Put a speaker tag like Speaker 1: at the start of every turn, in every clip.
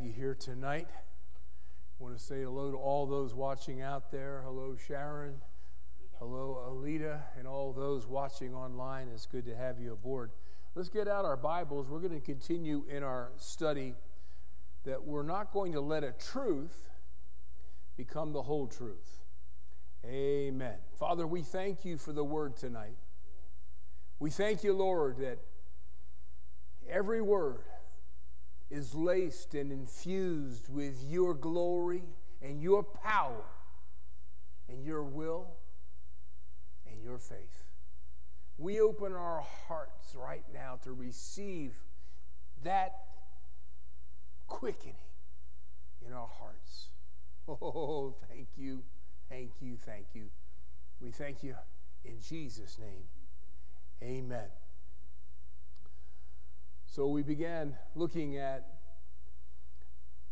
Speaker 1: Have you here tonight. I want to say hello to all those watching out there. Hello, Sharon. Hello, Alita, and all those watching online. It's good to have you aboard. Let's get out our Bibles. We're going to continue in our study that we're not going to let a truth become the whole truth. Amen. Father, we thank you for the word tonight. We thank you, Lord, that every word is laced and infused with your glory and your power and your will and your faith. We open our hearts right now to receive that quickening in our hearts. Oh, thank you, thank you, thank you. We thank you in Jesus' name. Amen. So we began looking at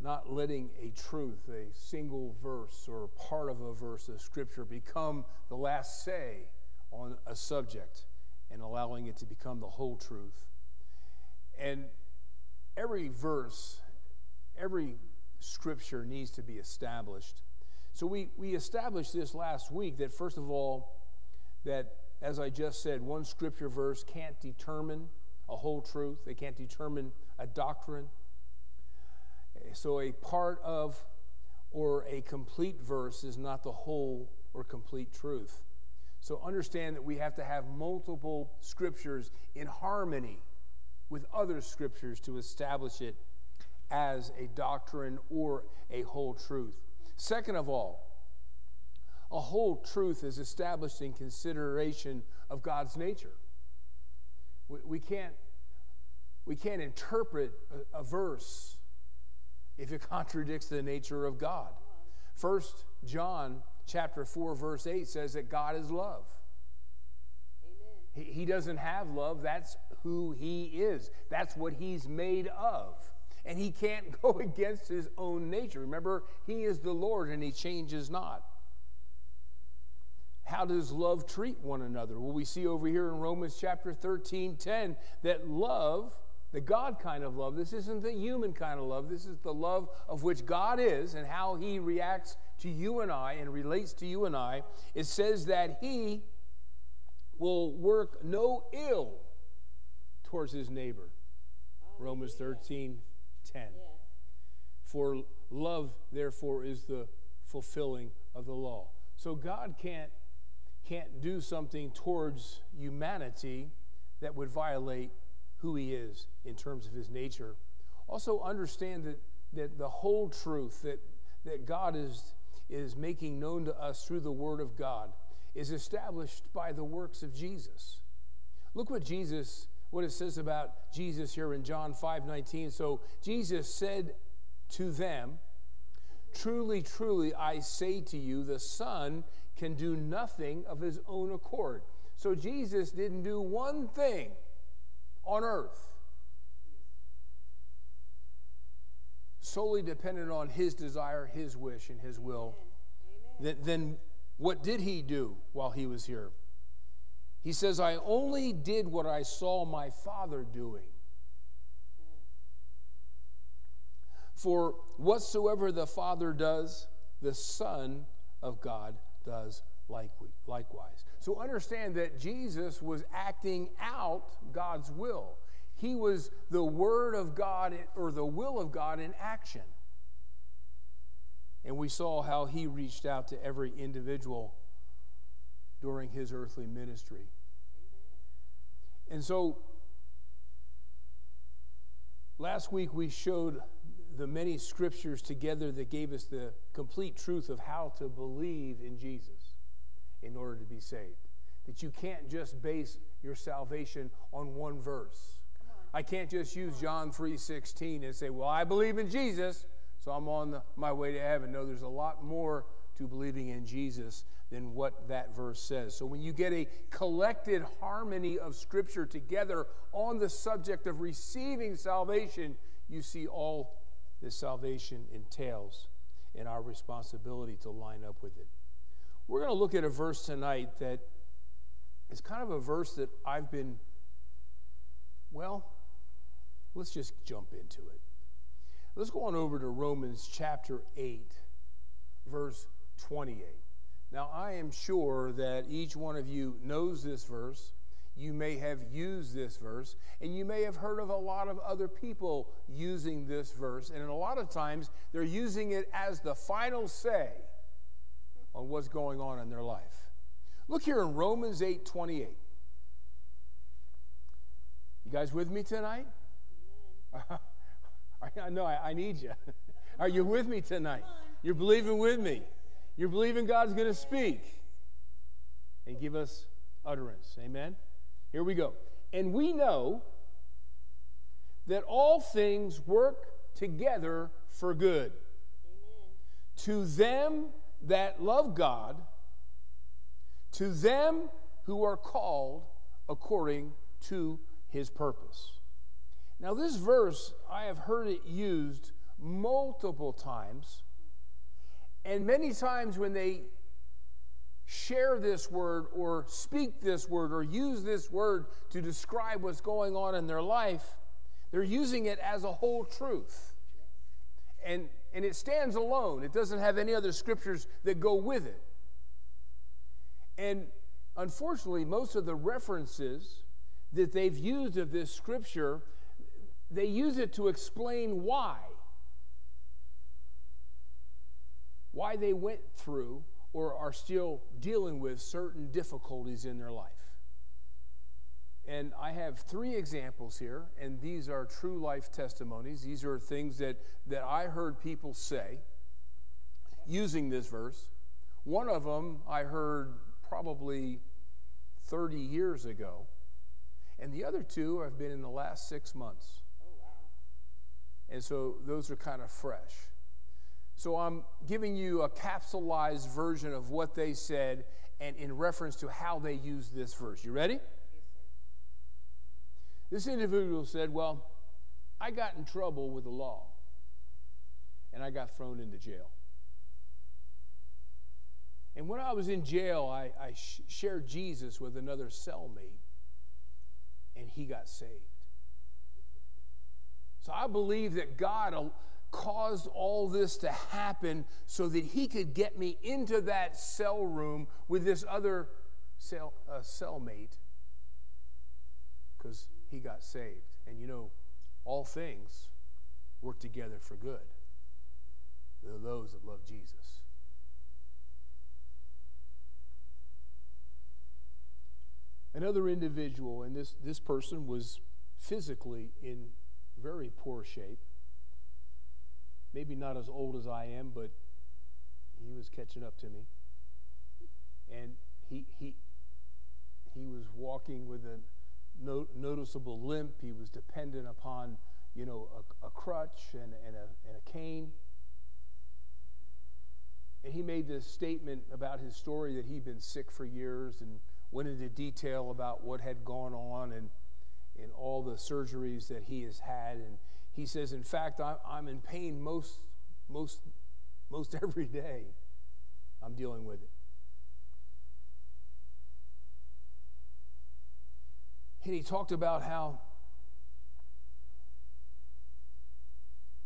Speaker 1: not letting a truth, a single verse or part of a verse of Scripture become the last say on a subject and allowing it to become the whole truth. And every verse, every Scripture needs to be established. So we, we established this last week that, first of all, that, as I just said, one Scripture verse can't determine a whole truth, they can't determine a doctrine. So, a part of or a complete verse is not the whole or complete truth. So, understand that we have to have multiple scriptures in harmony with other scriptures to establish it as a doctrine or a whole truth. Second of all, a whole truth is established in consideration of God's nature. We, we can't, we can't interpret a, a verse if it contradicts the nature of God. First John chapter 4 verse 8 says that God is love. He, he doesn't have love, that's who he is. That's what he's made of. And he can't go against his own nature. Remember, he is the Lord and he changes not. How does love treat one another? Well, we see over here in Romans chapter 13 10 that love, the God kind of love, this isn't the human kind of love, this is the love of which God is and how he reacts to you and I and relates to you and I. It says that he will work no ill towards his neighbor. Romans 13 10. For love, therefore, is the fulfilling of the law. So God can't can't do something towards humanity that would violate who he is in terms of his nature. Also, understand that, that the whole truth that, that God is, is making known to us through the Word of God is established by the works of Jesus. Look what Jesus, what it says about Jesus here in John 5 19. So Jesus said to them, Truly, truly, I say to you, the Son can do nothing of his own accord. So Jesus didn't do one thing on earth solely dependent on his desire, his wish, and his will. Then, then what did he do while he was here? He says, I only did what I saw my Father doing. For whatsoever the Father does, the Son of God does likewise. So understand that Jesus was acting out God's will. He was the Word of God or the will of God in action. And we saw how he reached out to every individual during his earthly ministry. And so last week we showed the many scriptures together that gave us the complete truth of how to believe in Jesus in order to be saved. That you can't just base your salvation on one verse. I can't just use John 3:16 and say, "Well, I believe in Jesus, so I'm on the, my way to heaven." No, there's a lot more to believing in Jesus than what that verse says. So when you get a collected harmony of scripture together on the subject of receiving salvation, you see all that salvation entails and our responsibility to line up with it. We're going to look at a verse tonight that is kind of a verse that I've been, well, let's just jump into it. Let's go on over to Romans chapter 8, verse 28. Now, I am sure that each one of you knows this verse. You may have used this verse, and you may have heard of a lot of other people using this verse. And a lot of times, they're using it as the final say on what's going on in their life. Look here in Romans 8 28. You guys with me tonight? I know I, I need you. Are you with me tonight? You're believing with me. You're believing God's going to speak and give us utterance. Amen? Here we go. And we know that all things work together for good Amen. to them that love God, to them who are called according to his purpose. Now, this verse, I have heard it used multiple times, and many times when they share this word or speak this word or use this word to describe what's going on in their life, they're using it as a whole truth. And, and it stands alone, it doesn't have any other scriptures that go with it. And unfortunately, most of the references that they've used of this scripture, they use it to explain why. Why they went through or are still dealing with certain difficulties in their life. And I have three examples here, and these are true life testimonies. These are things that, that I heard people say using this verse. One of them I heard probably 30 years ago, and the other two have been in the last six months. Oh, wow. And so those are kind of fresh. So I'm giving you a capsulized version of what they said and in reference to how they used this verse. You ready? This individual said, Well, I got in trouble with the law and I got thrown into jail. And when I was in jail, I, I sh- shared Jesus with another cellmate and he got saved. So I believe that God caused all this to happen so that he could get me into that cell room with this other cell, uh, cellmate because he got saved. And you know, all things work together for good. They're those that love Jesus. Another individual, and this, this person was physically in very poor shape maybe not as old as I am, but he was catching up to me. And he, he, he was walking with a no, noticeable limp. He was dependent upon, you know, a, a crutch and, and, a, and a cane. And he made this statement about his story that he'd been sick for years and went into detail about what had gone on and, and all the surgeries that he has had. And he says, in fact, I'm in pain most, most, most every day. I'm dealing with it. And he talked about how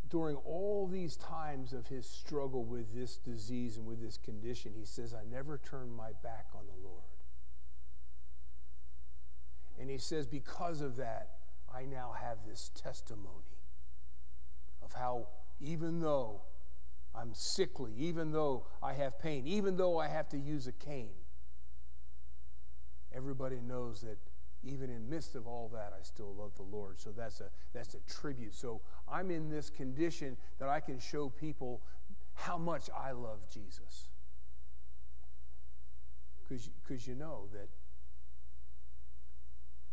Speaker 1: during all these times of his struggle with this disease and with this condition, he says, I never turned my back on the Lord. And he says, because of that, I now have this testimony of how, even though I'm sickly, even though I have pain, even though I have to use a cane, everybody knows that even in midst of all that, I still love the Lord. So that's a that's a tribute. So I'm in this condition that I can show people how much I love Jesus. Because you know that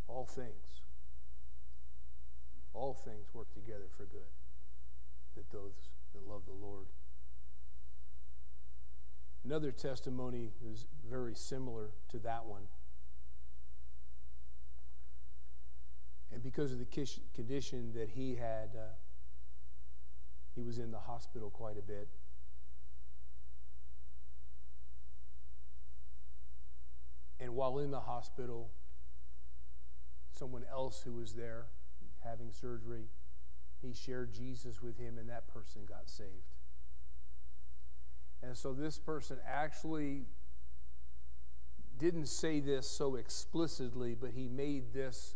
Speaker 1: all things, all things work together for good. That those that love the Lord. Another testimony is very similar to that one. And because of the condition that he had, uh, he was in the hospital quite a bit. And while in the hospital, someone else who was there having surgery, he shared Jesus with him, and that person got saved. And so this person actually didn't say this so explicitly, but he made this,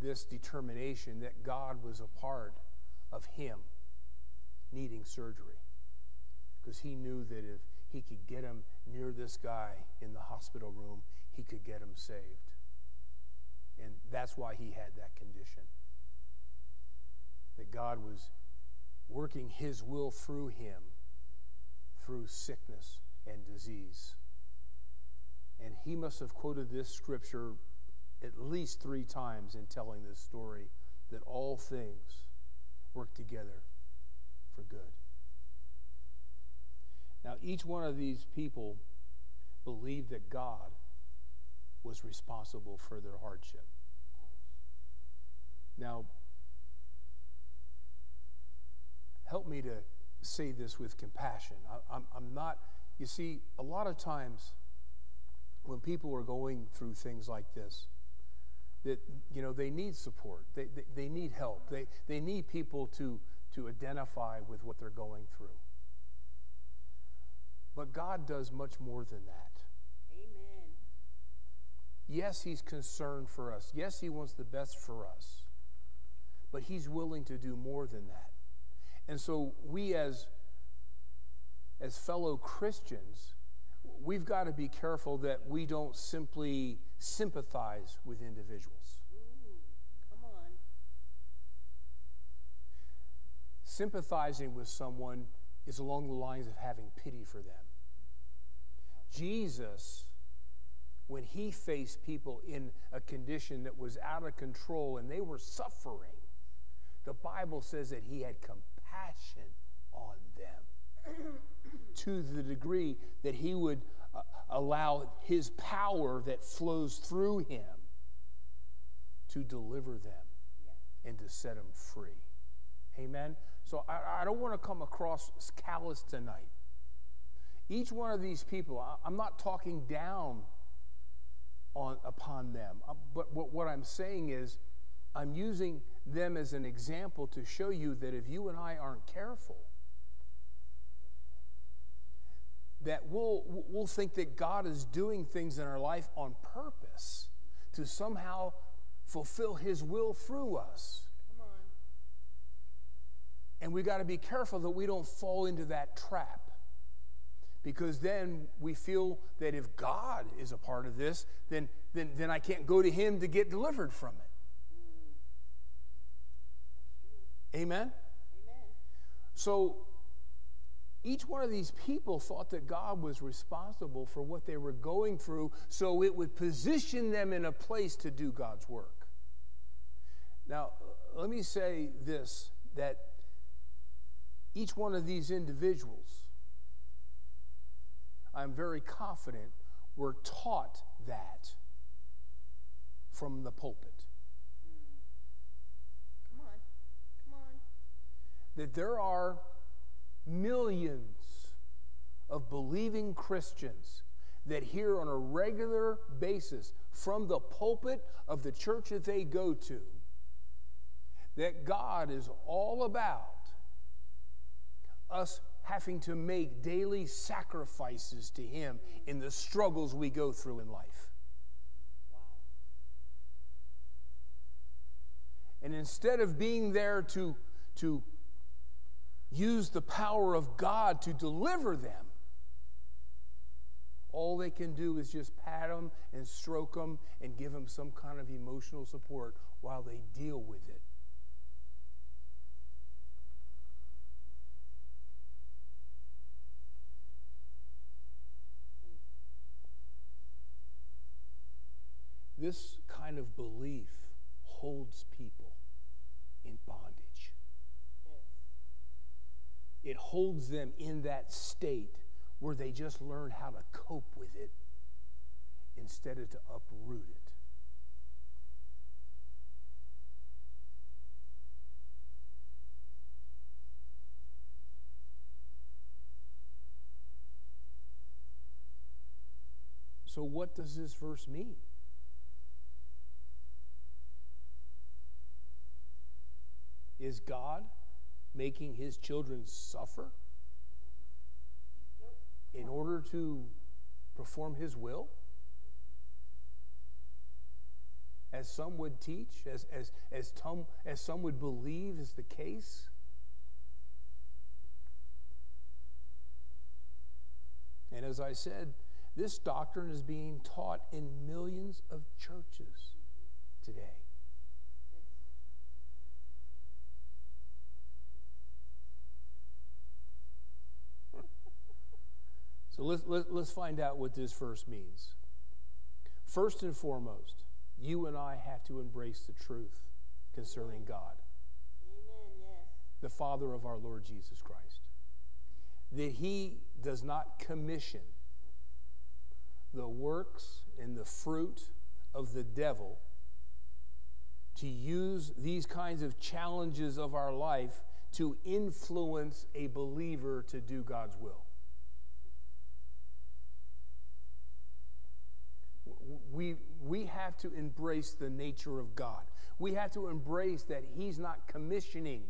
Speaker 1: this determination that God was a part of him needing surgery. Because he knew that if he could get him near this guy in the hospital room, he could get him saved. And that's why he had that condition. That God was working his will through him through sickness and disease. And he must have quoted this scripture at least three times in telling this story that all things work together for good. Now, each one of these people believed that God was responsible for their hardship. Now, help me to say this with compassion. I, I'm, I'm not, you see, a lot of times when people are going through things like this, that you know they need support. They, they, they, need help. They, they need people to, to identify with what they're going through. But god does much more than that.
Speaker 2: Amen.
Speaker 1: Yes he's concerned for us. Yes he wants the best for us. But he's willing to do more than that and so we as as fellow Christians, we've got to be careful that we don't simply sympathize with individuals.
Speaker 2: Ooh, come on.
Speaker 1: Sympathizing with someone is along the lines of having pity for them. Jesus, when he faced people in a condition that was out of control and they were suffering, the Bible says that he had compassion compassion on them to the degree that he would uh, allow his power that flows through him to deliver them yeah. and to set them free. Amen? So I, I don't want to come across callous tonight. Each one of these people, I, I'm not talking down on, upon them, uh, but what, what I'm saying is, I'm using them as an example to show you that if you and I aren't careful, that we'll, we'll think that God is doing things in our life on purpose to somehow fulfill His will through us.
Speaker 2: Come on.
Speaker 1: And we got to be careful that we don't fall into that trap. Because then we feel that if God is a part of this, then, then, then I can't go to Him to get delivered from it. Amen?
Speaker 2: Amen.
Speaker 1: So each one of these people thought that God was responsible for what they were going through, so it would position them in a place to do God's work. Now, let me say this that each one of these individuals, I'm very confident, were taught that from the pulpit. That there are millions of believing Christians that hear on a regular basis from the pulpit of the church that they go to that God is all about us having to make daily sacrifices to Him in the struggles we go through in life.
Speaker 2: Wow.
Speaker 1: And instead of being there to, to use the power of God to deliver them. All they can do is just pat them and stroke them and give them some kind of emotional support while they deal with it. This kind of belief holds people in bondage. It holds them in that state where they just learn how to cope with it instead of to uproot it. So, what does this verse mean? Is God making his children suffer in order to perform his will? As some would teach, as, as, as, tom, as some would believe is the case? And as I said, this doctrine is being taught in millions of churches today. So let's, let, us let us find out what this verse means. First and foremost, you and I have to embrace the truth concerning God,
Speaker 2: Amen. Yes.
Speaker 1: the Father of our Lord Jesus Christ. That He does not commission the works and the fruit of the devil to use these kinds of challenges of our life to influence a believer to do God's will. We, we have to embrace the nature of God. We have to embrace that He's not commissioning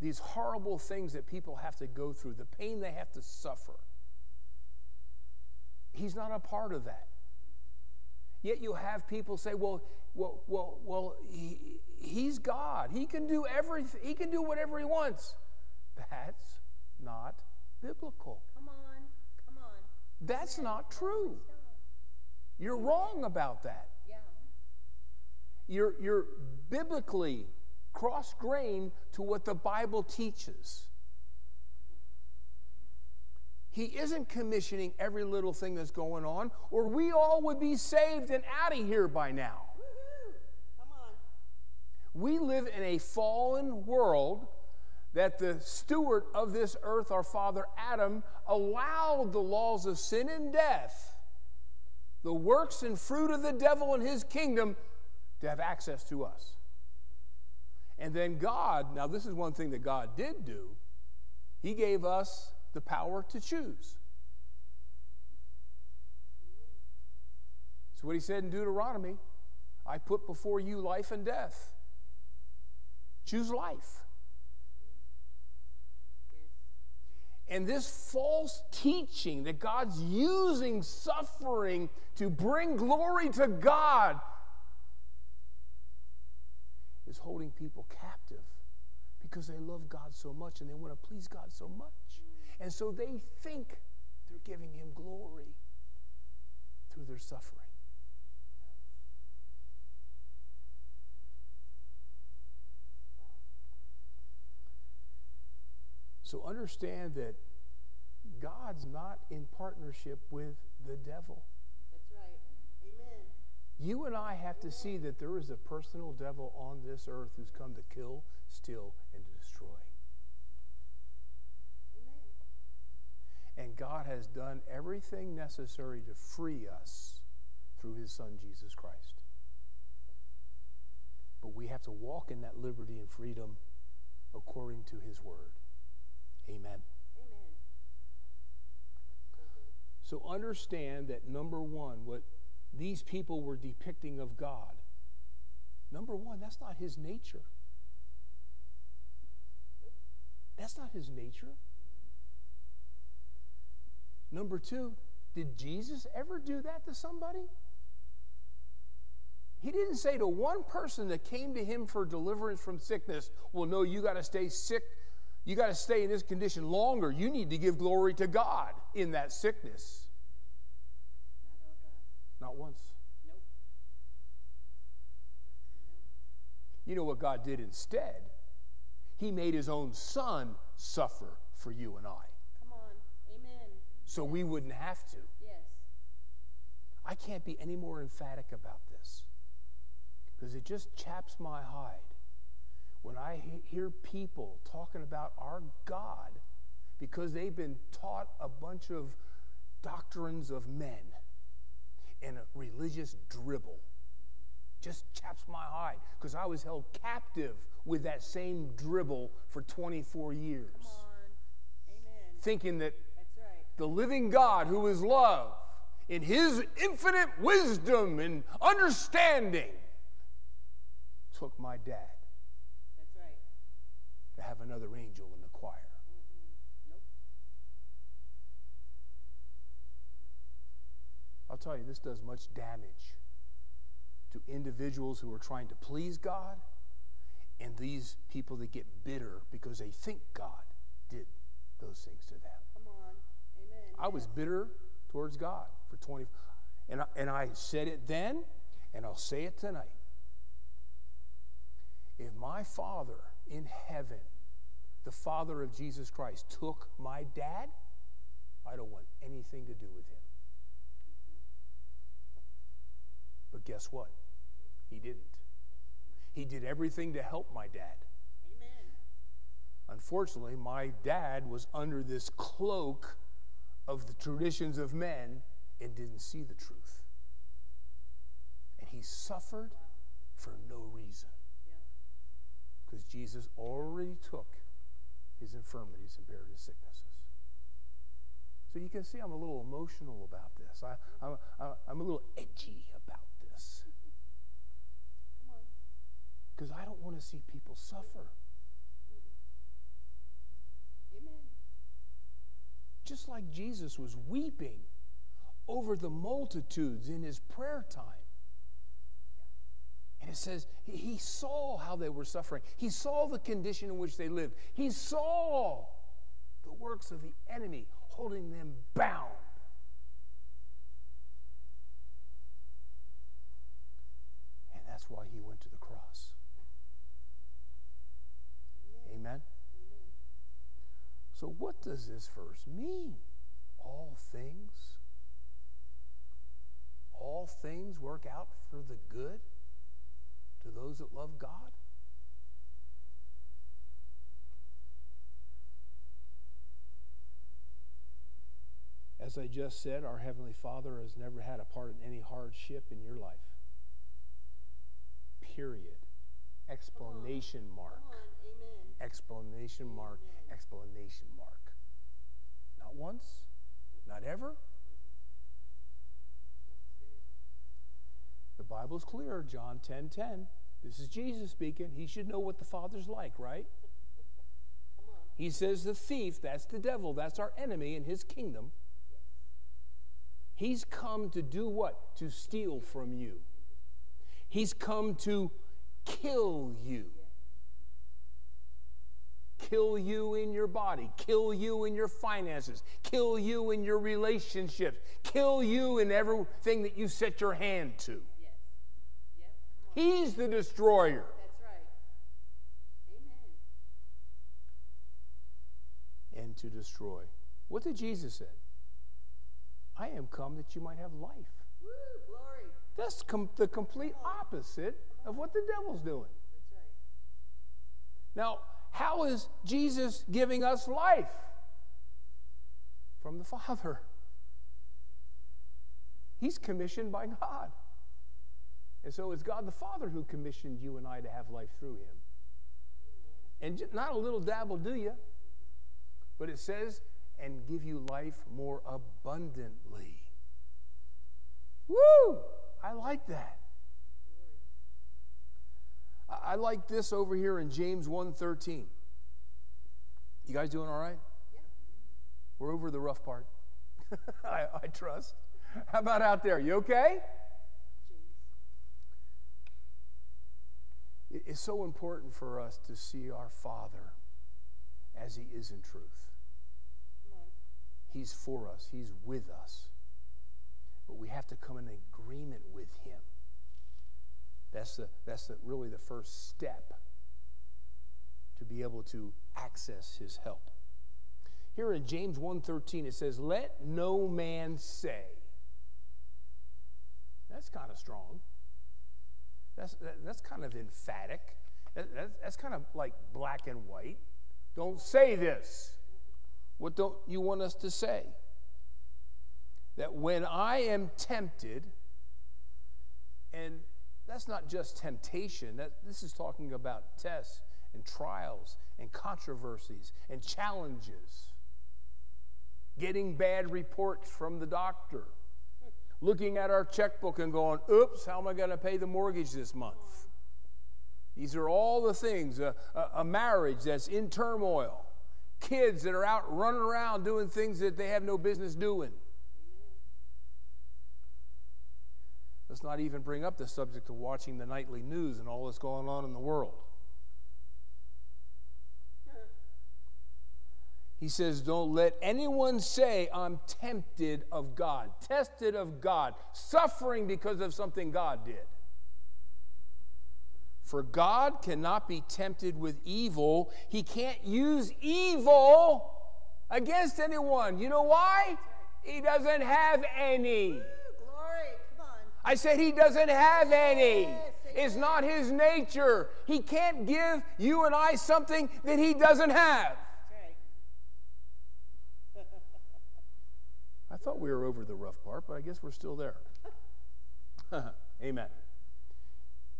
Speaker 1: these horrible things that people have to go through, the pain they have to suffer. He's not a part of that. Yet you have people say, well, well, well, well he, he's God. He can do everything. He can do whatever he wants. That's not biblical.
Speaker 2: Come on. Come on.
Speaker 1: That's not true. You're wrong about that.
Speaker 2: Yeah.
Speaker 1: You're, you're biblically cross grained to what the Bible teaches. He isn't commissioning every little thing that's going on, or we all would be saved and out of here by now.
Speaker 2: Come on.
Speaker 1: We live in a fallen world that the steward of this earth, our father Adam, allowed the laws of sin and death the works and fruit of the devil and his kingdom to have access to us. And then God, now this is one thing that God did do, He gave us the power to choose. So what He said in Deuteronomy I put before you life and death. Choose life. And this false teaching that God's using suffering to bring glory to God is holding people captive because they love God so much and they want to please God so much. And so they think they're giving Him glory through their suffering. So understand that God's not in partnership with the devil.
Speaker 2: That's right. Amen.
Speaker 1: You and I have to see that there is a personal devil on this earth who's come to kill, steal, and to destroy.
Speaker 2: Amen.
Speaker 1: And God has done everything necessary to free us through his son Jesus Christ. But we have to walk in that liberty and freedom according to his word. Amen.
Speaker 2: Amen.
Speaker 1: So understand that number one, what these people were depicting of God, number one, that's not his nature. That's not his nature. Number two, did Jesus ever do that to somebody? He didn't say to one person that came to him for deliverance from sickness, Well, no, you got to stay sick you got to stay in this condition longer. You need to give glory to God in that sickness. Not once.
Speaker 2: Nope.
Speaker 1: You know what God did instead? He made his own son suffer for you and I
Speaker 2: Come on. Amen.
Speaker 1: so we wouldn't have to.
Speaker 2: Yes.
Speaker 1: I can't be any more emphatic about this because it just chaps my hide when I hear people talking about our God because they've been taught a bunch of doctrines of men and a religious dribble. Just chaps my hide because I was held captive with that same dribble for 24 years,
Speaker 2: Amen.
Speaker 1: thinking that
Speaker 2: right.
Speaker 1: the living God who is love, in his infinite wisdom and understanding, took my dad
Speaker 2: That's right.
Speaker 1: to have another angel in the choir. Mm-hmm.
Speaker 2: Nope.
Speaker 1: I'll tell you, this does much damage to individuals who are trying to please God and these people that get bitter because they think God did those things to them.
Speaker 2: Come on. Amen.
Speaker 1: I was bitter towards God for 20 and I, and I said it then and I'll say it tonight. If my Father in heaven, the Father of Jesus Christ, took my dad, I don't want anything to do with him. But guess what? He didn't. He did everything to help my dad.
Speaker 2: Amen.
Speaker 1: Unfortunately, my dad was under this cloak of the traditions of men and didn't see the truth. And he suffered for no reason because Jesus already took his infirmities and bared his sicknesses. So you can see I'm a little emotional about this. I, I'm, I'm a little edgy about this because I don't want to see people suffer.
Speaker 2: Amen.
Speaker 1: just like Jesus was weeping over the multitudes in his prayer time. And it says he- he saw how they were suffering. He saw the condition in which they lived. He saw the works of the enemy holding them bound. And that's why he went to the cross. Amen. So, what does this verse mean? All things? All things work out for the good to those that love God? As I just said, our Heavenly Father has never had a part in any hardship in your life. Period. Explanation mark
Speaker 2: Come on. Amen.
Speaker 1: explanation mark, explanation mark. Not once, not ever. The Bible's clear, John 10 10. This is Jesus speaking. He should know what the Father's like, right? He says the thief, that's the devil, that's our enemy in his kingdom. He's come to do what? To steal from you. He's come to kill you. Kill you in your body, kill you in your finances, kill you in your relationships, kill you in everything that you set your hand to.
Speaker 2: Yes. Yep. Come on.
Speaker 1: He's the destroyer.
Speaker 2: That's right. Amen.
Speaker 1: and to destroy. What did Jesus say? I am come that you might have life.
Speaker 2: Woo. Glory.
Speaker 1: That's com- the complete opposite of what the devil's doing.
Speaker 2: That's right.
Speaker 1: Now, how is Jesus giving us life? From the Father. He's commissioned by God. And so it's God the Father who commissioned you and I to have life through him. And not a little dab will do you, but it says, and give you life more abundantly. Woo! I like that. I I like this over here in James 1:13. You guys doing all right?
Speaker 2: Yeah.
Speaker 1: We're over the rough part. I, I trust. How about out there? You okay?
Speaker 2: James.
Speaker 1: It- It's so important for us to see our Father as He is in truth. He's for us, He's with us. but we have to come in agreement with Him. That's, the, that's the, really the first step to be able to access His help. Here in James 1:13 it says, "Let no man say." That's kind of strong. That's, that, that's kind of emphatic. That, that, that's kind of like black and white. Don't say this. What don't you want us to say? That when I am tempted, and that's not just temptation, that, this is talking about tests and trials and controversies and challenges, getting bad reports from the doctor, looking at our checkbook and going, oops, how am I going to pay the mortgage this month? These are all the things a, a, marriage that's in turmoil, kids that are out running around doing things that they have no business doing. Let's not even bring up the subject of watching the nightly news and all that's going on in the world. He says, Don't let anyone say, I'm tempted of God, tested of God, suffering because of something God did. For God cannot be tempted with evil. He can't use evil against anyone. You know why? He doesn't have any.
Speaker 2: Woo, glory. Come on.
Speaker 1: I said he doesn't have any.
Speaker 2: Yes,
Speaker 1: It's not his nature. He can't give you and I something that he doesn't have.
Speaker 2: That's right.
Speaker 1: I thought we were over the rough part, but I guess we're still there. Amen.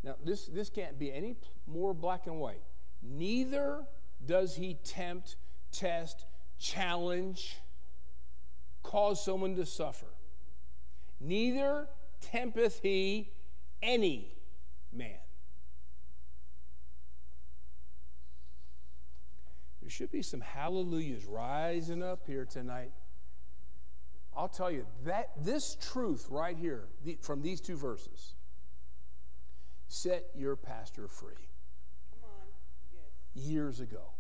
Speaker 1: Now, this, this can't be any more black and white. Neither does he tempt, test, challenge, cause someone to suffer. Neither tempteth he any man. There should be some hallelujahs rising up here tonight. I'll tell you that this truth right here the, from these two verses set your pastor free
Speaker 2: Come on. Yes.
Speaker 1: years ago.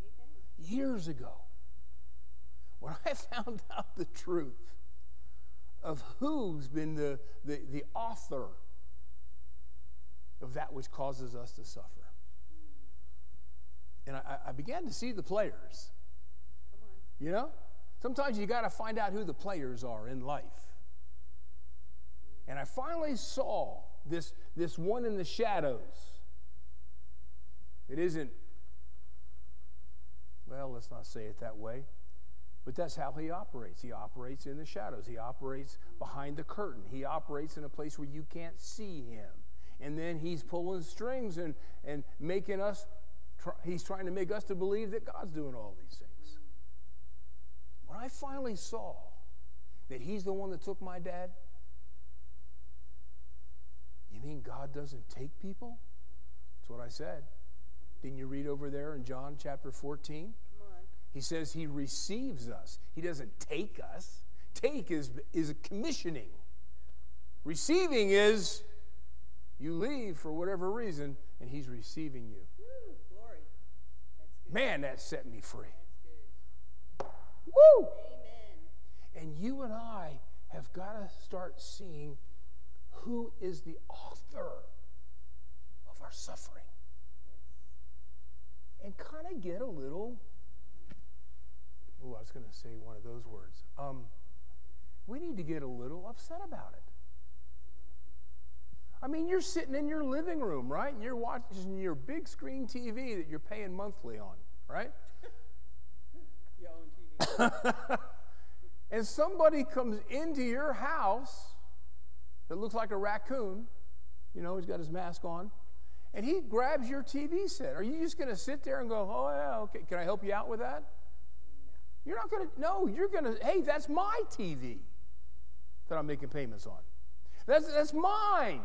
Speaker 2: Amen.
Speaker 1: Years ago. When I found out the truth of who's been the, the, the author of that which causes us to suffer. Mm. And I, I began to see the players.
Speaker 2: Come on.
Speaker 1: You know? Sometimes you got to find out who the players are in life. And I finally saw this, this one in the shadows. It isn't, well, let's not say it that way, but that's how he operates. He operates in the shadows, he operates behind the curtain, he operates in a place where you can't see him. And then he's pulling strings and, and making us, try, he's trying to make us to believe that God's doing all these things. When I finally saw that he's the one that took my dad, you mean God doesn't take people? That's what I said. Didn't you read over there in John chapter 14? He says he receives us. He doesn't take us. Take is, is commissioning. Receiving is you leave for whatever reason, and he's receiving you.
Speaker 2: Woo, glory. That's good.
Speaker 1: Man, that set me free. Woo!
Speaker 2: Amen.
Speaker 1: And you and I have got to start seeing who is the author of our suffering. And kind of get a little, oh, I was going to say one of those words. Um, we need to get a little upset about it. I mean, you're sitting in your living room, right? And you're watching your big screen TV that you're paying monthly on, right?
Speaker 2: Your own.
Speaker 1: and somebody comes into your house that looks like a raccoon, you know, he's got his mask on, and he grabs your TV set. Are you just going to sit there and go, oh, yeah, okay, can I help you out with that? You're not going to, no, you're going to, hey, that's my TV that I'm making payments on. That's, that's mine.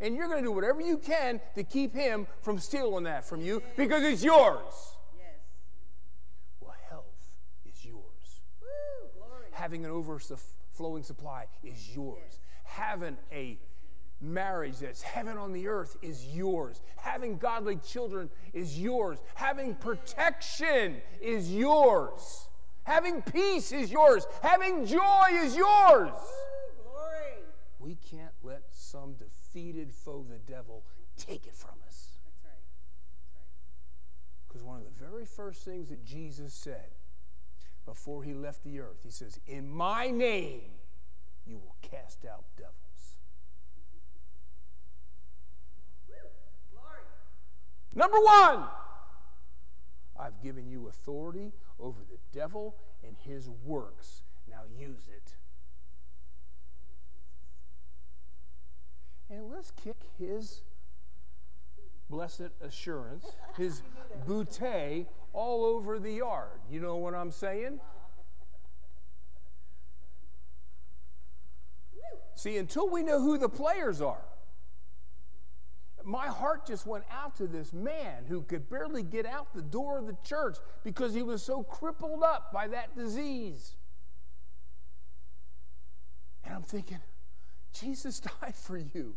Speaker 1: And you're going to do whatever you can to keep him from stealing that from you because it's yours.
Speaker 2: Yes.
Speaker 1: Well, health is yours.
Speaker 2: Woo, glory.
Speaker 1: Having an overflowing supply is yours. Having a marriage that's heaven on the earth is yours. Having godly children is yours. Having protection is yours. Having peace is yours. Having joy is yours. We can't let some defeated foe, the devil, take it from us.
Speaker 2: That's right. That's right.
Speaker 1: Because one of the very first things that Jesus said before he left the earth, he says, In my name you will cast out devils. Number one, I've given you authority over the devil and his works. Now use it. And let's kick his blessed assurance, his boutte, all over the yard. You know what I'm saying? See, until we know who the players are, my heart just went out to this man who could barely get out the door of the church because he was so crippled up by that disease. And I'm thinking, Jesus died for you.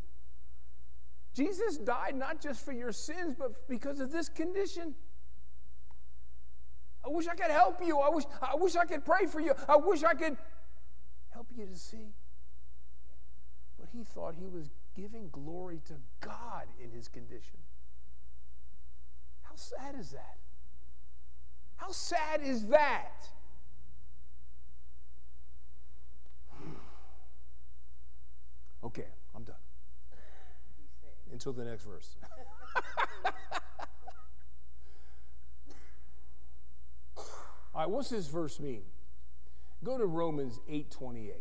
Speaker 1: Jesus died not just for your sins, but because of this condition. I wish I could help you. I wish, I wish I could pray for you. I wish I could help you to see. But he thought he was giving glory to God in his condition. How sad is that? How sad is that? Okay, I'm done. Until the next verse. All right, what's this verse mean? Go to Romans 8:28.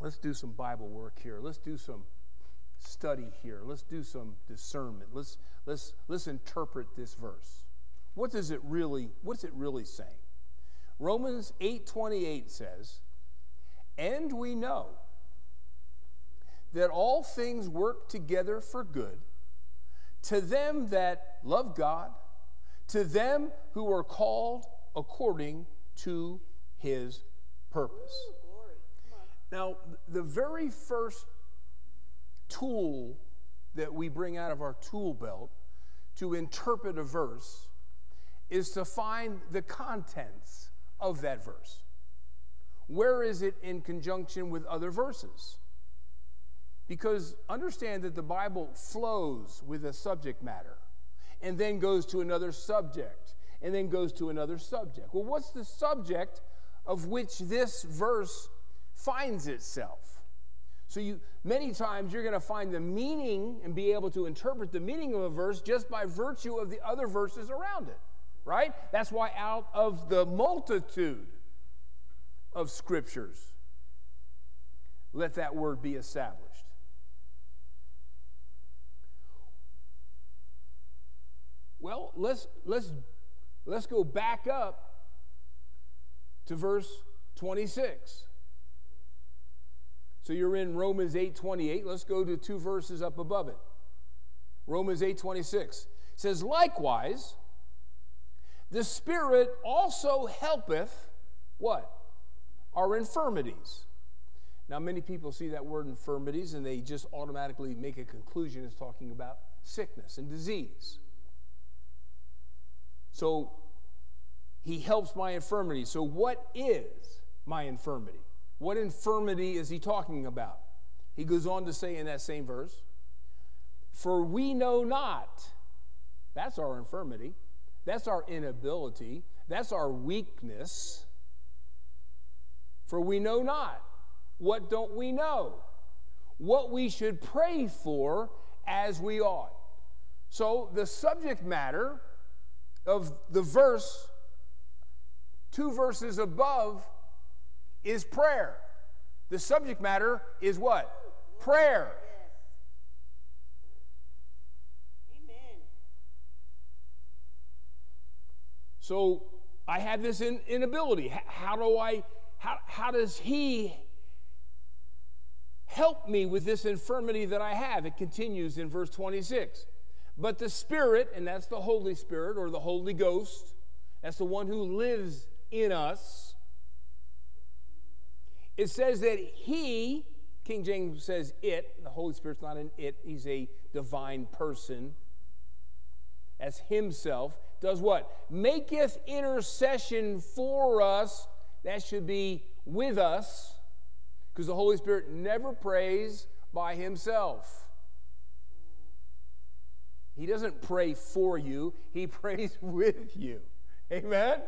Speaker 1: Let's do some Bible work here. Let's do some study here. Let's do some discernment. Let's let's let's interpret this verse. What does it really what's it really saying? Romans 8:28 says, "And we know that all things work together for good to them that love God, to them who are called according to his purpose."
Speaker 2: On.
Speaker 1: Now, the very first tool that we bring out of our tool belt to interpret a verse is to find the contents of that verse. Where is it in conjunction with other verses? Because understand that the Bible flows with a subject matter and then goes to another subject and then goes to another subject. Well, what's the subject of which this verse finds itself? So you many times you're going to find the meaning and be able to interpret the meaning of a verse just by virtue of the other verses around it. Right? That's why out of the multitude of scriptures let that word be established. Well, let's let's let's go back up to verse 26. So you're in Romans 8:28. Let's go to two verses up above it. Romans 8:26 says, "Likewise, the Spirit also helpeth what? Our infirmities." Now, many people see that word infirmities and they just automatically make a conclusion it's talking about sickness and disease. So he helps my infirmity. So, what is my infirmity? What infirmity is he talking about? He goes on to say in that same verse, For we know not. That's our infirmity. That's our inability. That's our weakness. For we know not. What don't we know? What we should pray for as we ought. So, the subject matter of the verse, two verses above, is prayer. The subject matter is what? Prayer.
Speaker 2: Amen.
Speaker 1: So I have this in, inability. How do I, how, how does he help me with this infirmity that I have? It continues in verse 26. But the Spirit, and that's the Holy Spirit or the Holy Ghost, that's the one who lives in us. It says that he, King James says it, the Holy Spirit's not an it, he's a divine person as himself, does what? Maketh intercession for us. That should be with us. Because the Holy Spirit never prays by himself. He doesn't pray for you, he prays with you. Amen?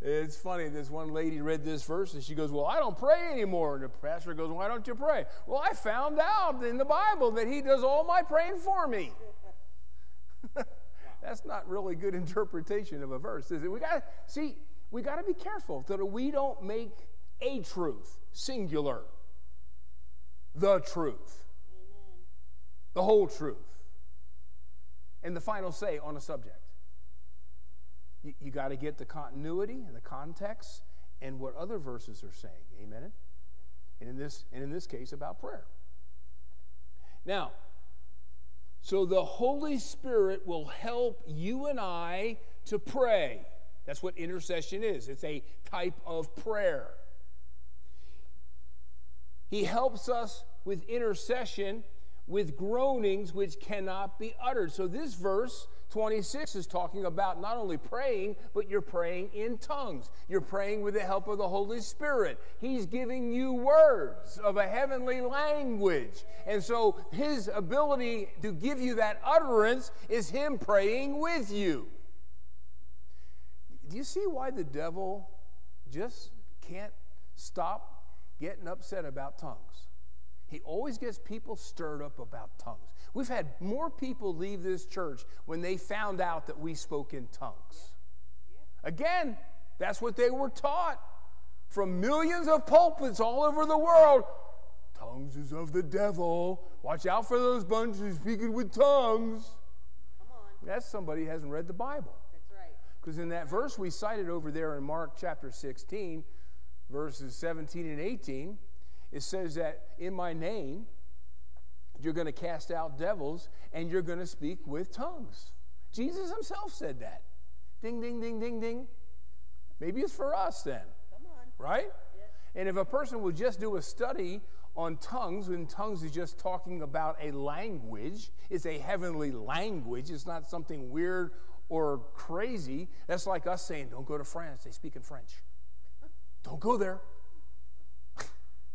Speaker 1: It's funny, this one lady read this verse and she goes, Well, I don't pray anymore. And the pastor goes, Why don't you pray? Well, I found out in the Bible that he does all my praying for me. That's not really good interpretation of a verse, is it? We got to see, we got to be careful that we don't make a truth singular, the truth,
Speaker 2: Amen.
Speaker 1: the whole truth, and the final say on a subject. You, you got to get the continuity and the context and what other verses are saying. Amen. And in this, and in this case, about prayer. Now, so the Holy Spirit will help you and I to pray. That's what intercession is. It's a type of prayer. He helps us with intercession with groanings which cannot be uttered. So this verse 26 is talking about not only praying, but you're praying in tongues. You're praying with the help of the Holy Spirit. He's giving you words of a heavenly language. And so his ability to give you that utterance is him praying with you. Do you see why the devil just can't stop getting upset about tongues? He always gets people stirred up about tongues. We've had more people leave this church when they found out that we spoke in tongues. Again, that's what they were taught from millions of pulpits all over the world. Tongues is of the devil. Watch out for those bunches speaking with tongues.
Speaker 2: Come on.
Speaker 1: That's somebody who hasn't read the Bible.
Speaker 2: That's right.
Speaker 1: Because in that verse we cited over there in Mark chapter 16, verses 17 and 18, it says that in my name, you're going to cast out devils and you're going to speak with tongues. Jesus himself said that. Ding, ding, ding, ding, ding. Maybe it's for us then,
Speaker 2: Come on.
Speaker 1: right?
Speaker 2: Yes.
Speaker 1: And if a person would just do a study on tongues, when tongues is just talking about a language, it's a heavenly language, it's not something weird or crazy. That's like us saying, don't go to France, they speak in French. Don't go there.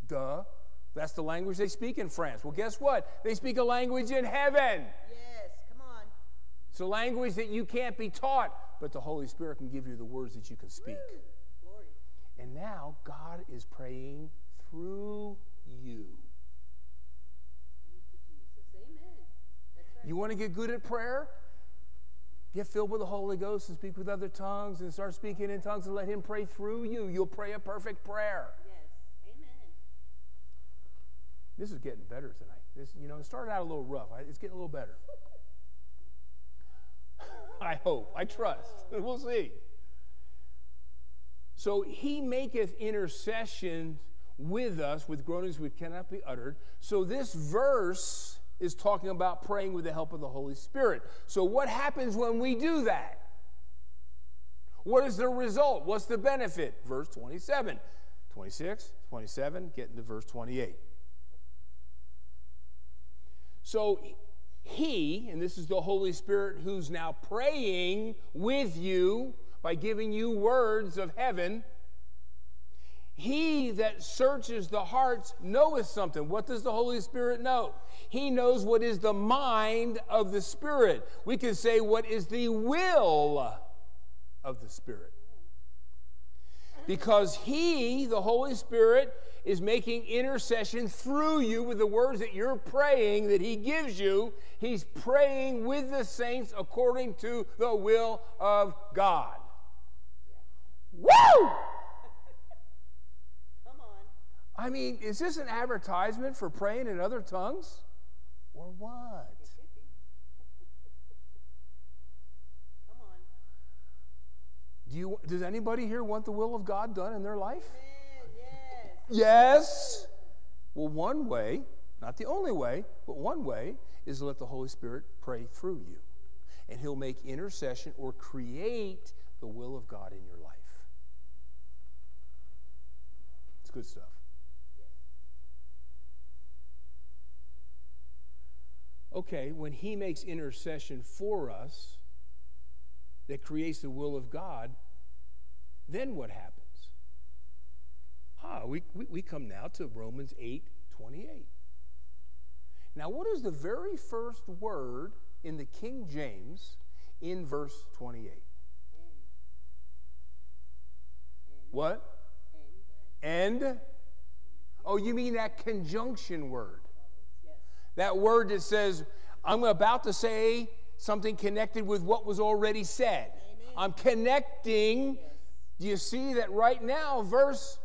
Speaker 1: Duh. That's the language they speak in France. Well, guess what? They speak a language in heaven.
Speaker 2: Yes. Come on.
Speaker 1: It's a language that you can't be taught, but the Holy Spirit can give you the words that you can speak.
Speaker 2: Glory.
Speaker 1: And now God is praying through you.
Speaker 2: You
Speaker 1: want to get good at prayer? Get filled with the Holy Ghost and speak with other tongues and start speaking in tongues and let Him pray through you. You'll pray a perfect prayer. This is getting better tonight. This, you know, it started out a little rough. It's getting a little better. I hope. I trust. We'll see. So he maketh intercession with us with groanings which cannot be uttered. So this verse is talking about praying with the help of the Holy Spirit. So what happens when we do that? What is the result? What's the benefit? Verse 27. 26, 27, get into verse 28. So he, and this is the Holy Spirit who's now praying with you by giving you words of heaven. He that searches the hearts knoweth something. What does the Holy Spirit know? He knows what is the mind of the Spirit. We can say what is the will of the Spirit. Because He, the Holy Spirit, is making intercession through you with the words that you're praying that He gives you. He's praying with the saints according to the will of God. Woo!
Speaker 2: Come on.
Speaker 1: I mean, is this an advertisement for praying in other tongues? Or what?
Speaker 2: Come on.
Speaker 1: Do you, does anybody here want the will of God done in their life?
Speaker 2: Amen. Yes.
Speaker 1: Well, one way, not the only way, but one way is to let the Holy Spirit pray through you. And He'll make intercession or create the will of God in your life. It's good stuff. Okay, when He makes intercession for us that creates the will of God, then what happens? Ah, we, we, we come now to Romans 8 28. Now, what is the very first word in the King James in verse 28? What? And? Oh, you mean that conjunction word? That word that says, I'm about to say something connected with what was already said. I'm connecting. Do you see that right now, verse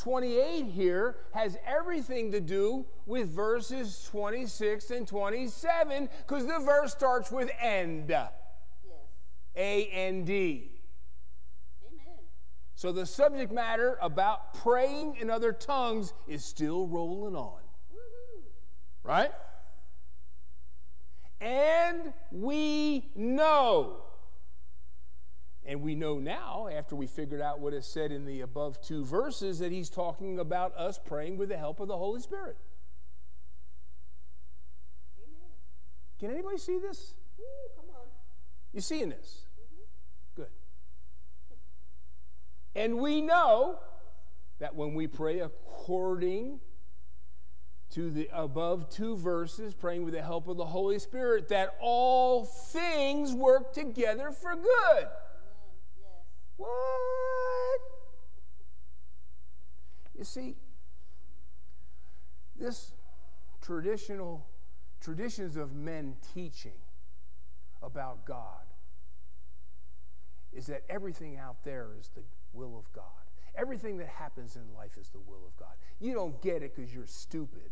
Speaker 1: 28 here has everything to do with verses 26 and 27 because the verse starts with end.
Speaker 2: Yes.
Speaker 1: A N D.
Speaker 2: Amen.
Speaker 1: So the subject matter about praying in other tongues is still rolling on. Right? And we know. And we know now, after we figured out what is said in the above two verses, that he's talking about us praying with the help of the Holy Spirit.
Speaker 2: Amen.
Speaker 1: Can anybody see this?
Speaker 2: Woo, come on.
Speaker 1: You seeing this? Mm-hmm. Good. And we know that when we pray according to the above two verses, praying with the help of the Holy Spirit, that all things work together for good. What? You see, this traditional traditions of men teaching about God is that everything out there is the will of God. Everything that happens in life is the will of God. You don't get it because you're stupid.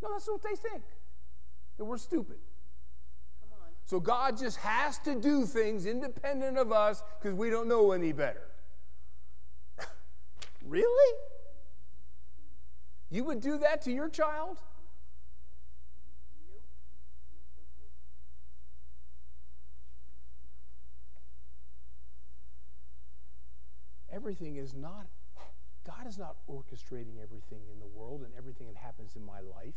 Speaker 1: No, that's what they think. That we're stupid. So God just has to do things independent of us because we don't know any better. really? You would do that to your child? Everything is not, God is not orchestrating everything in the world and everything that happens in my life.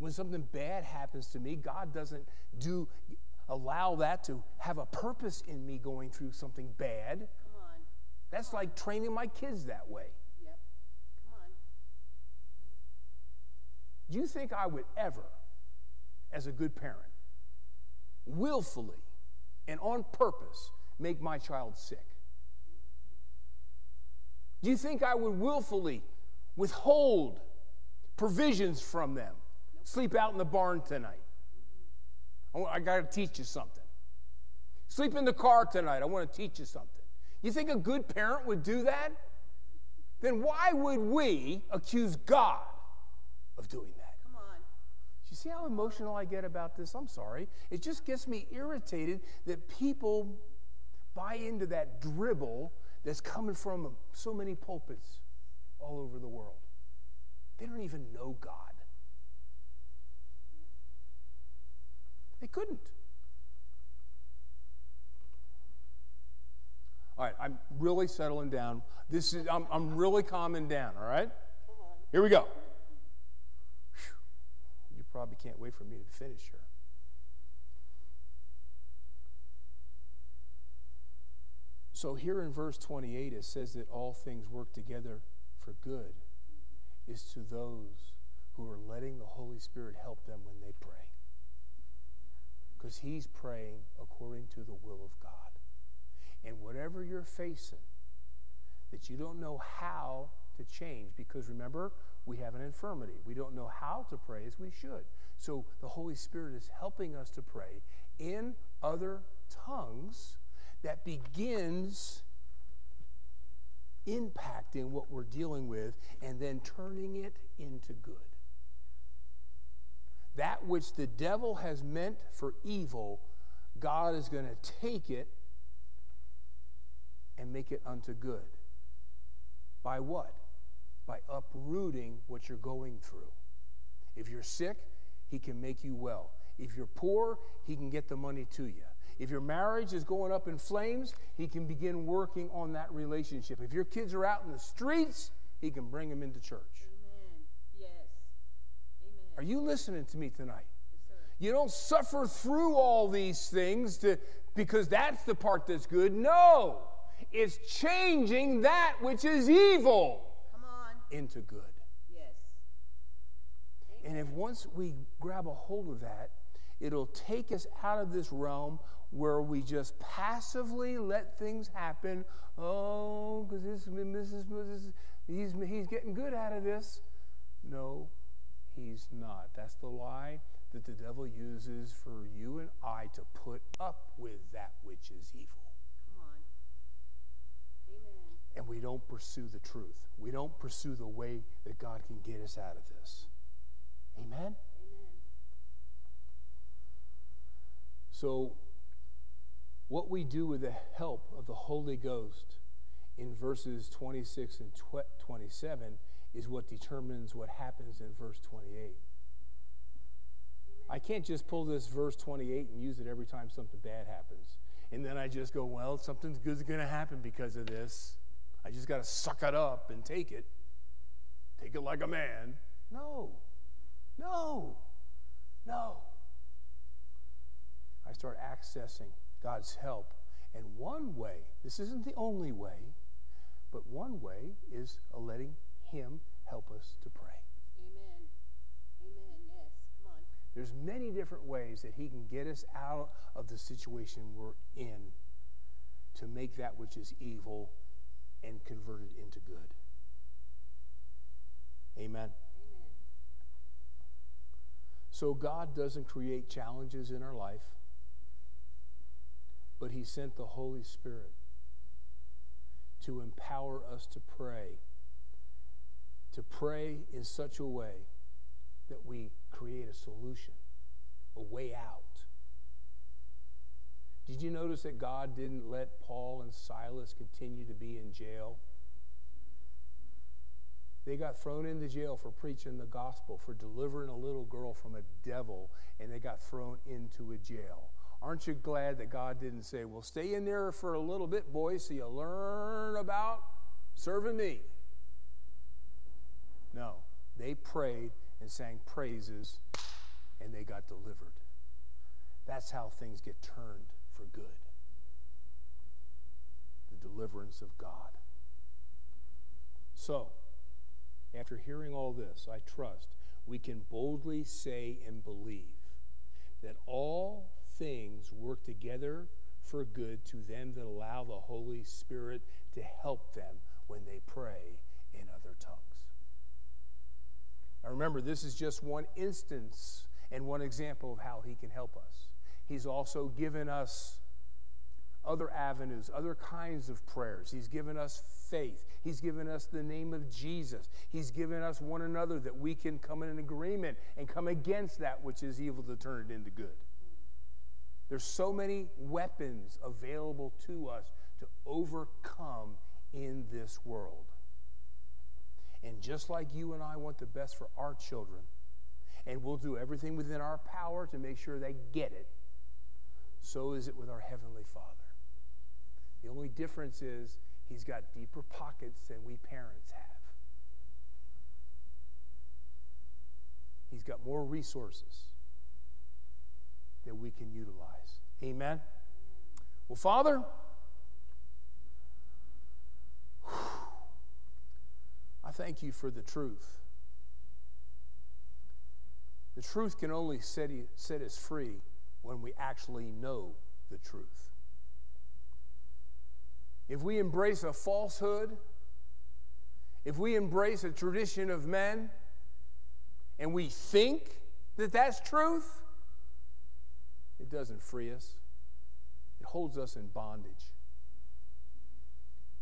Speaker 1: When something bad happens to me, God doesn't do allow that to have a purpose in me going through something bad.
Speaker 2: Come on.
Speaker 1: That's like training my kids that way.
Speaker 2: Yep. Come on.
Speaker 1: Do you think I would ever, as a good parent, willfully and on purpose make my child sick? Do you think I would willfully withhold provisions from them? Sleep out in the barn tonight. I, got to teach you something. Sleep in the car tonight. I want to teach you something. You think a good parent would do that? Then why would we accuse God of doing that?
Speaker 2: Come on.
Speaker 1: You see how emotional I get about this? I'm sorry. It just gets me irritated that people buy into that dribble that's coming from so many pulpits all over the world. They don't even know God. They couldn't. All right, I'm really settling down. This is I'm, I'm really calming down, all right? Here we go. Whew. You probably can't wait for me to finish here. So, here in verse 28, it says that all things work together for good, is to those who are letting the Holy Spirit help them when they pray. Because He's praying according to the will of God. And whatever you're facing, that you don't know how to change, because remember, we have an infirmity. We don't know how to pray as we should. So the Holy Spirit is helping us to pray in other tongues that begins impacting what we're dealing with and then turning it into good. That which the devil has meant for evil, God is going to take it and make it unto good. By what? By uprooting what you're going through. If you're sick, he can make you well. If you're poor, he can get the money to you. If your marriage is going up in flames, he can begin working on that relationship. If your kids are out in the streets, he can bring them into church.
Speaker 2: Amen. Amen.
Speaker 1: Are you listening to me tonight?
Speaker 2: Yes.
Speaker 1: You don't suffer through all these things to, because that's the part that's good. No. It's changing that which is evil into good.
Speaker 2: Yes.
Speaker 1: And if once we grab a hold of that, it'll take us out of this realm where we just passively let things happen. Oh, because this, this, is- this, is- he's, he's getting good out of this. No, he's not. That's the lie that the devil uses for you and I to put up with that which is evil.
Speaker 2: Come on. Amen.
Speaker 1: And we don't pursue the truth. We don't pursue the way that God can get us out of this. Amen?
Speaker 2: Amen.
Speaker 1: So, what we do with the help of the Holy Ghost in verses 26 and tw- 27 is what determines what happens in verse 28. I can't just pull this verse 28 and use it every time something bad happens. And then I just go, well, something good's going to happen because of this. I just got to suck it up and take it. Take it like a man. No. No. No. I start accessing God's help. And one way, this isn't the only way, but one way is uh, letting Him help us to pray.
Speaker 2: Amen. Amen. Yes. Come on.
Speaker 1: There's many different ways that He can get us out of the situation we're in to make that which is evil and convert it into good. Amen.
Speaker 2: Amen.
Speaker 1: So God doesn't create challenges in our life, but He sent the Holy Spirit to empower us to pray, to pray in such a way that we create a solution, a way out. Did you notice that God didn't let Paul and Silas continue to be in jail? They got thrown into jail for preaching the gospel, for delivering a little girl from a devil, and they got thrown into a jail. Aren't you glad that God didn't say, Well, stay in there for a little bit, boys, so you learn about serving me? No. They prayed and sang praises, and they got delivered. That's how things get turned for good the deliverance of God. So, after hearing all this, I trust we can boldly say and believe that all things work together for good to them that allow the Holy Spirit to help them when they pray in other tongues. Now remember, this is just one instance and one example of how He can help us. He's also given us other avenues, other kinds of prayers. He's given us faith. He's given us the name of Jesus. He's given us one another that we can come in agreement and come against that which is evil to turn it into good. There's so many weapons available to us to overcome in this world. And just like you and I want the best for our children, and we'll do everything within our power to make sure they get it, so is it with our Heavenly Father. The only difference is he's got deeper pockets than we parents have. He's got more resources that we can utilize. Amen? Well, Father, I thank you for the truth. The truth can only set, set us free when we actually know the truth. If we embrace a falsehood, if we embrace a tradition of men, and we think that that's truth, it doesn't free us. It holds us in bondage.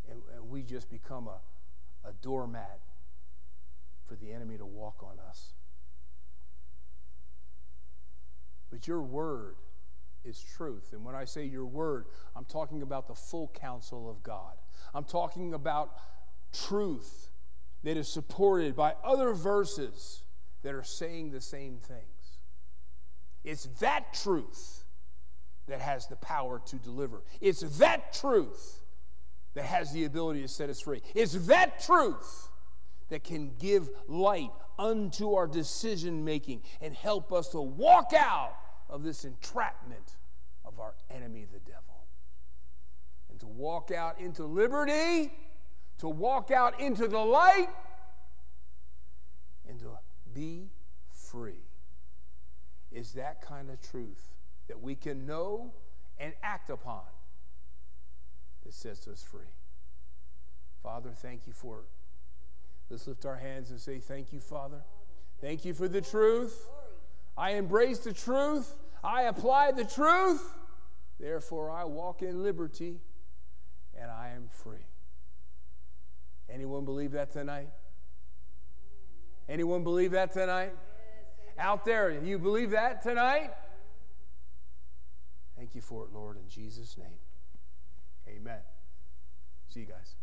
Speaker 1: And, and we just become a, a doormat for the enemy to walk on us. But your word is truth. And when I say your word, I'm talking about the full counsel of God. I'm talking about truth that is supported by other verses that are saying the same things. It's that truth that has the power to deliver. It's that truth that has the ability to set us free. It's that truth that can give light unto our decision making and help us to walk out of this entrapment of our enemy, the devil. And to walk out into liberty, to walk out into the light, and to be free is that kind of truth that we can know and act upon that sets us free. Father, thank you for it. Let's lift our hands and say, Thank you, Father. Thank you for the truth. I embrace the truth. I apply the truth. Therefore, I walk in liberty and I am free. Anyone believe that tonight? Anyone believe that tonight? Out there, you believe that tonight? Thank you for it, Lord, in Jesus' name. Amen. See you guys.